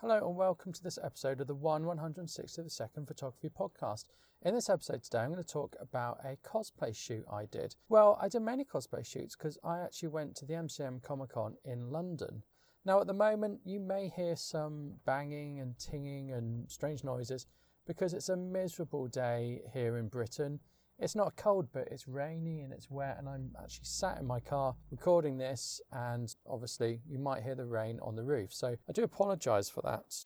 Hello and welcome to this episode of the 1 162nd Photography Podcast. In this episode today, I'm going to talk about a cosplay shoot I did. Well, I did many cosplay shoots because I actually went to the MCM Comic Con in London. Now, at the moment, you may hear some banging and tinging and strange noises because it's a miserable day here in Britain. It's not cold, but it's rainy and it's wet, and I'm actually sat in my car recording this, and obviously, you might hear the rain on the roof. So, I do apologize for that.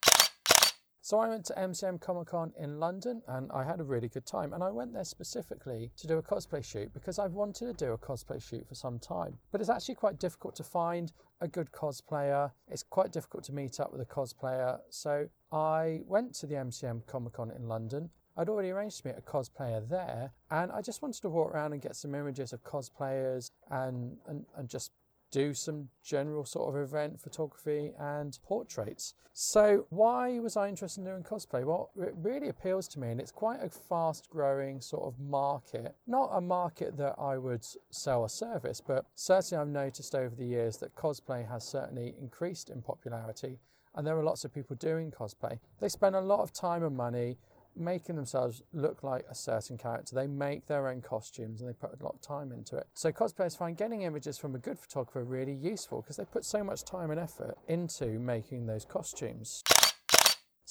So I went to MCM Comic Con in London and I had a really good time. And I went there specifically to do a cosplay shoot because I've wanted to do a cosplay shoot for some time. But it's actually quite difficult to find a good cosplayer. It's quite difficult to meet up with a cosplayer. So I went to the MCM Comic Con in London. I'd already arranged to meet a cosplayer there, and I just wanted to walk around and get some images of cosplayers and, and, and just do some general sort of event photography and portraits. So, why was I interested in doing cosplay? Well, it really appeals to me, and it's quite a fast growing sort of market. Not a market that I would sell a service, but certainly I've noticed over the years that cosplay has certainly increased in popularity, and there are lots of people doing cosplay. They spend a lot of time and money making themselves look like a certain character. They make their own costumes and they put a lot of time into it. So cosplayers find getting images from a good photographer really useful because they put so much time and effort into making those costumes.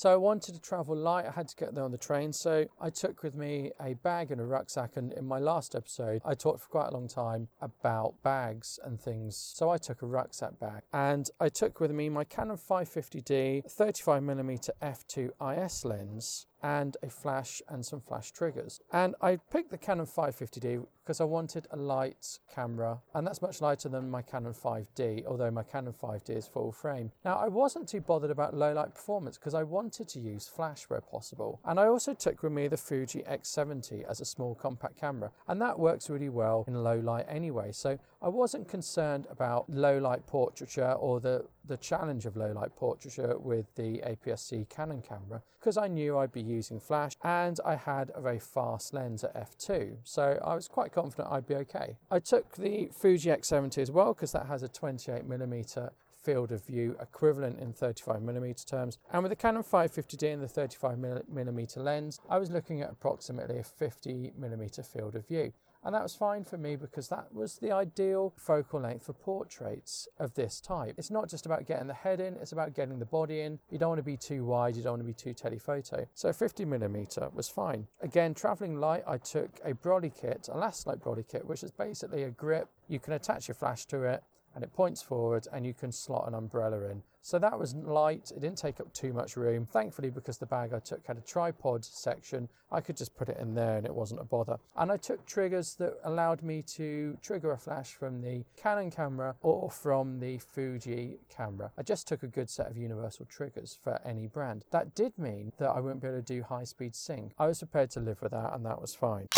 So I wanted to travel light. I had to get there on the train. So I took with me a bag and a rucksack. And in my last episode, I talked for quite a long time about bags and things. So I took a rucksack bag and I took with me my Canon 550D 35mm f2 IS lens and a flash and some flash triggers. And I picked the Canon 550D because I wanted a light camera, and that's much lighter than my Canon 5D, although my Canon 5D is full frame. Now, I wasn't too bothered about low light performance because I wanted to use flash where possible. And I also took with me the Fuji X70 as a small compact camera, and that works really well in low light anyway. So I wasn't concerned about low light portraiture or the, the challenge of low light portraiture with the APS-C Canon camera because I knew I'd be using flash and I had a very fast lens at f2. So I was quite confident I'd be okay. I took the Fuji X70 as well because that has a 28mm field of view equivalent in 35mm terms. And with the Canon 550D and the 35mm lens, I was looking at approximately a 50mm field of view. And that was fine for me because that was the ideal focal length for portraits of this type. It's not just about getting the head in, it's about getting the body in. You don't want to be too wide, you don't want to be too telephoto. So 50 millimeter was fine. Again, traveling light, I took a Brolly kit, a Lastolite Brolly kit, which is basically a grip. You can attach your flash to it and it points forward and you can slot an umbrella in. So that was light, it didn't take up too much room. Thankfully, because the bag I took had a tripod section, I could just put it in there and it wasn't a bother. And I took triggers that allowed me to trigger a flash from the Canon camera or from the Fuji camera. I just took a good set of universal triggers for any brand. That did mean that I wouldn't be able to do high speed sync. I was prepared to live with that and that was fine.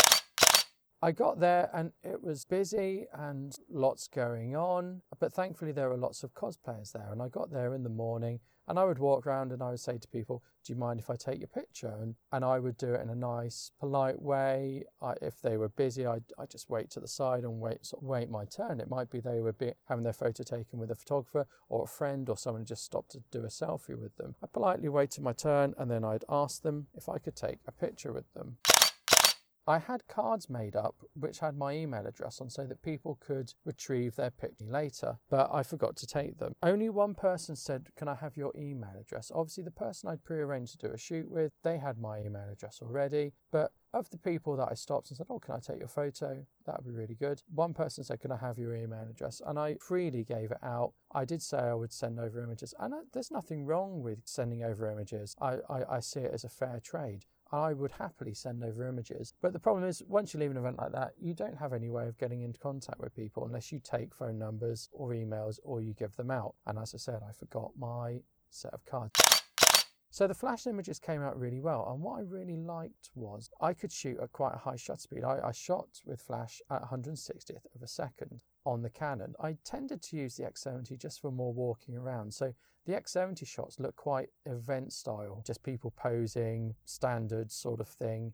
I got there and it was busy and lots going on, but thankfully there were lots of cosplayers there. And I got there in the morning and I would walk around and I would say to people, Do you mind if I take your picture? And, and I would do it in a nice, polite way. I, if they were busy, I'd, I'd just wait to the side and wait, sort of wait my turn. It might be they were be, having their photo taken with a photographer or a friend or someone just stopped to do a selfie with them. I politely waited my turn and then I'd ask them if I could take a picture with them. I had cards made up which had my email address on so that people could retrieve their picture later, but I forgot to take them. Only one person said, Can I have your email address? Obviously, the person I'd prearranged to do a shoot with, they had my email address already, but of the people that I stopped and said, Oh, can I take your photo? That would be really good. One person said, Can I have your email address? And I freely gave it out. I did say I would send over images, and I, there's nothing wrong with sending over images. I, I, I see it as a fair trade. I would happily send over images. But the problem is, once you leave an event like that, you don't have any way of getting into contact with people unless you take phone numbers or emails or you give them out. And as I said, I forgot my set of cards. So the flash images came out really well. And what I really liked was I could shoot at quite a high shutter speed. I, I shot with flash at 160th of a second on the Canon. I tended to use the X70 just for more walking around. So the X70 shots look quite event style, just people posing, standard sort of thing.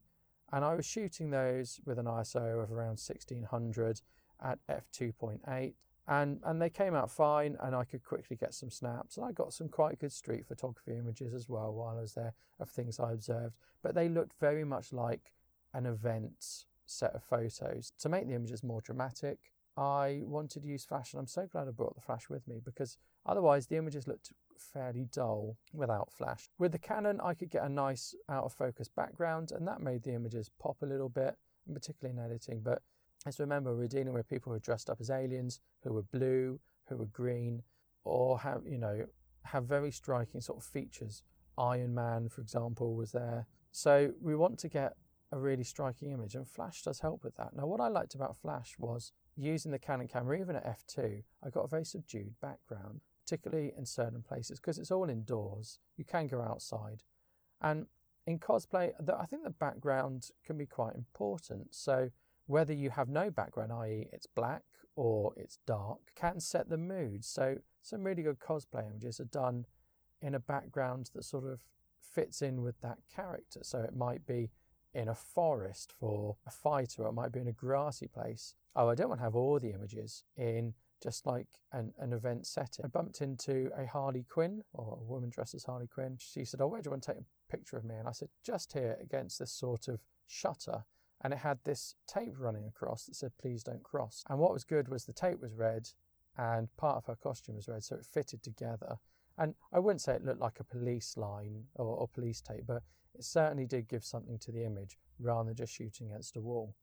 And I was shooting those with an ISO of around 1600 at f2.8 And, and they came out fine, and I could quickly get some snaps. And I got some quite good street photography images as well while I was there of things I observed. But they looked very much like an event set of photos. To make the images more dramatic, I wanted to use flash, and I'm so glad I brought the flash with me because otherwise the images looked fairly dull without flash. With the Canon, I could get a nice out of focus background, and that made the images pop a little bit, particularly in editing. But let's remember, we're dealing with people who are dressed up as aliens, who were blue, who were green, or have you know have very striking sort of features. Iron Man, for example, was there. So we want to get a really striking image, and Flash does help with that. Now, what I liked about Flash was using the Canon camera, even at f2, I got a very subdued background, particularly in certain places because it's all indoors. You can go outside. And in cosplay, I think the background can be quite important. So whether you have no background, i.e., it's black or it's dark, can set the mood. So some really good cosplay images are done in a background that sort of fits in with that character. So it might be in a forest for a fighter, or it might be in a grassy place. Oh, I don't want to have all the images in just like an, an event setting. I bumped into a Harley Quinn, or a woman dressed as Harley Quinn. She said, Oh, where do you want to take a picture of me? And I said, Just here against this sort of shutter. And it had this tape running across that said, Please don't cross. And what was good was the tape was red and part of her costume was red, so it fitted together. And I wouldn't say it looked like a police line or, or police tape, but it certainly did give something to the image rather than just shooting against a wall.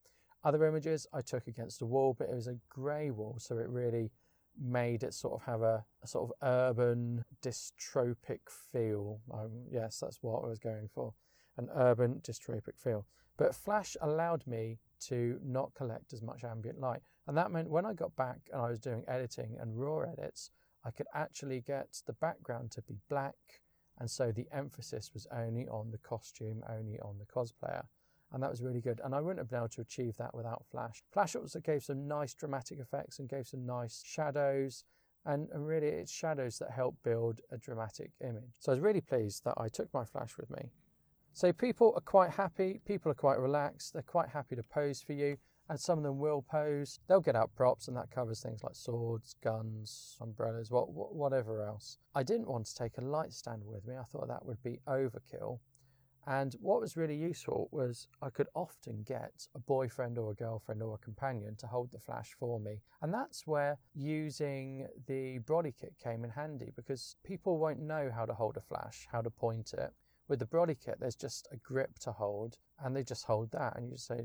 Other images I took against a wall, but it was a grey wall, so it really made it sort of have a, a sort of urban dystropic feel. Um, yes, that's what I was going for an urban dystropic feel. But Flash allowed me to not collect as much ambient light. And that meant when I got back and I was doing editing and raw edits, I could actually get the background to be black and so the emphasis was only on the costume, only on the cosplayer. And that was really good. And I wouldn't have been able to achieve that without Flash. Flash also gave some nice dramatic effects and gave some nice shadows. And, and really, it's shadows that help build a dramatic image. So I was really pleased that I took my Flash with me. So people are quite happy, people are quite relaxed, they're quite happy to pose for you and some of them will pose. They'll get out props, and that covers things like swords, guns, umbrellas, what, whatever else. I didn't want to take a light stand with me. I thought that would be overkill. And what was really useful was I could often get a boyfriend or a girlfriend or a companion to hold the flash for me. And that's where using the Brolly kit came in handy because people won't know how to hold a flash, how to point it. With the Brolly kit, there's just a grip to hold, and they just hold that, and you just say,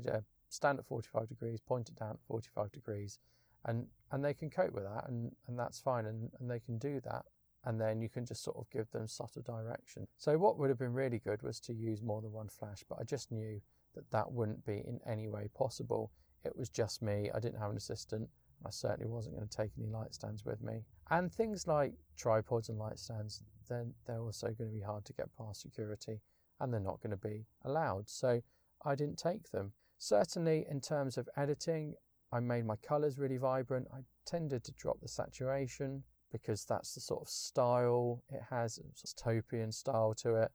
stand at 45 degrees, point it down at 45 degrees, and and they can cope with that, and and that's fine, and and they can do that, and then you can just sort of give them subtle direction. So what would have been really good was to use more than one flash, but I just knew that that wouldn't be in any way possible. It was just me. I didn't have an assistant. I certainly wasn't going to take any light stands with me. And things like tripods and light stands, then they're also going to be hard to get past security and they're not going to be allowed. So I didn't take them. Certainly, in terms of editing, I made my colours really vibrant. I tended to drop the saturation because that's the sort of style it has, a topian style to it.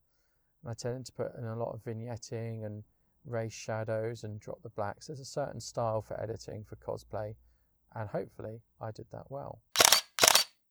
And I tended to put in a lot of vignetting and raise shadows and drop the blacks. There's a certain style for editing for cosplay, and hopefully I did that well.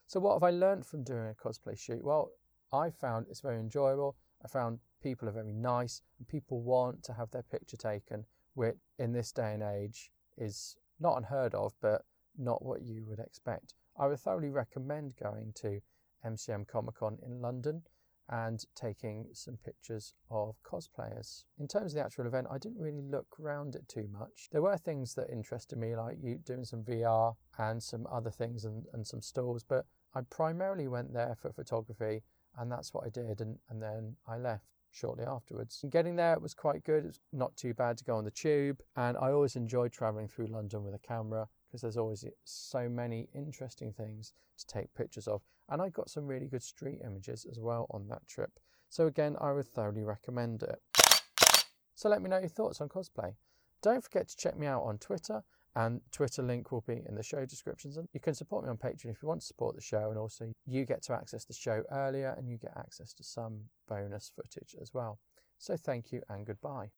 So, what have I learned from doing a cosplay shoot? Well, I found it's very enjoyable. I found people are very nice and people want to have their picture taken which in this day and age is not unheard of, but not what you would expect. I would thoroughly recommend going to MCM Comic Con in London and taking some pictures of cosplayers. In terms of the actual event, I didn't really look around it too much. There were things that interested me, like you doing some VR and some other things and, and some stalls, but I primarily went there for photography and that's what I did and, and then I left shortly afterwards. And getting there it was quite good. It's not too bad to go on the tube. And I always enjoyed traveling through London with a camera because there's always so many interesting things to take pictures of. And I got some really good street images as well on that trip. So again, I would thoroughly recommend it. So let me know your thoughts on cosplay. Don't forget to check me out on Twitter and Twitter link will be in the show descriptions. And you can support me on Patreon if you want to support the show. And also, you get to access the show earlier and you get access to some bonus footage as well. So, thank you and goodbye.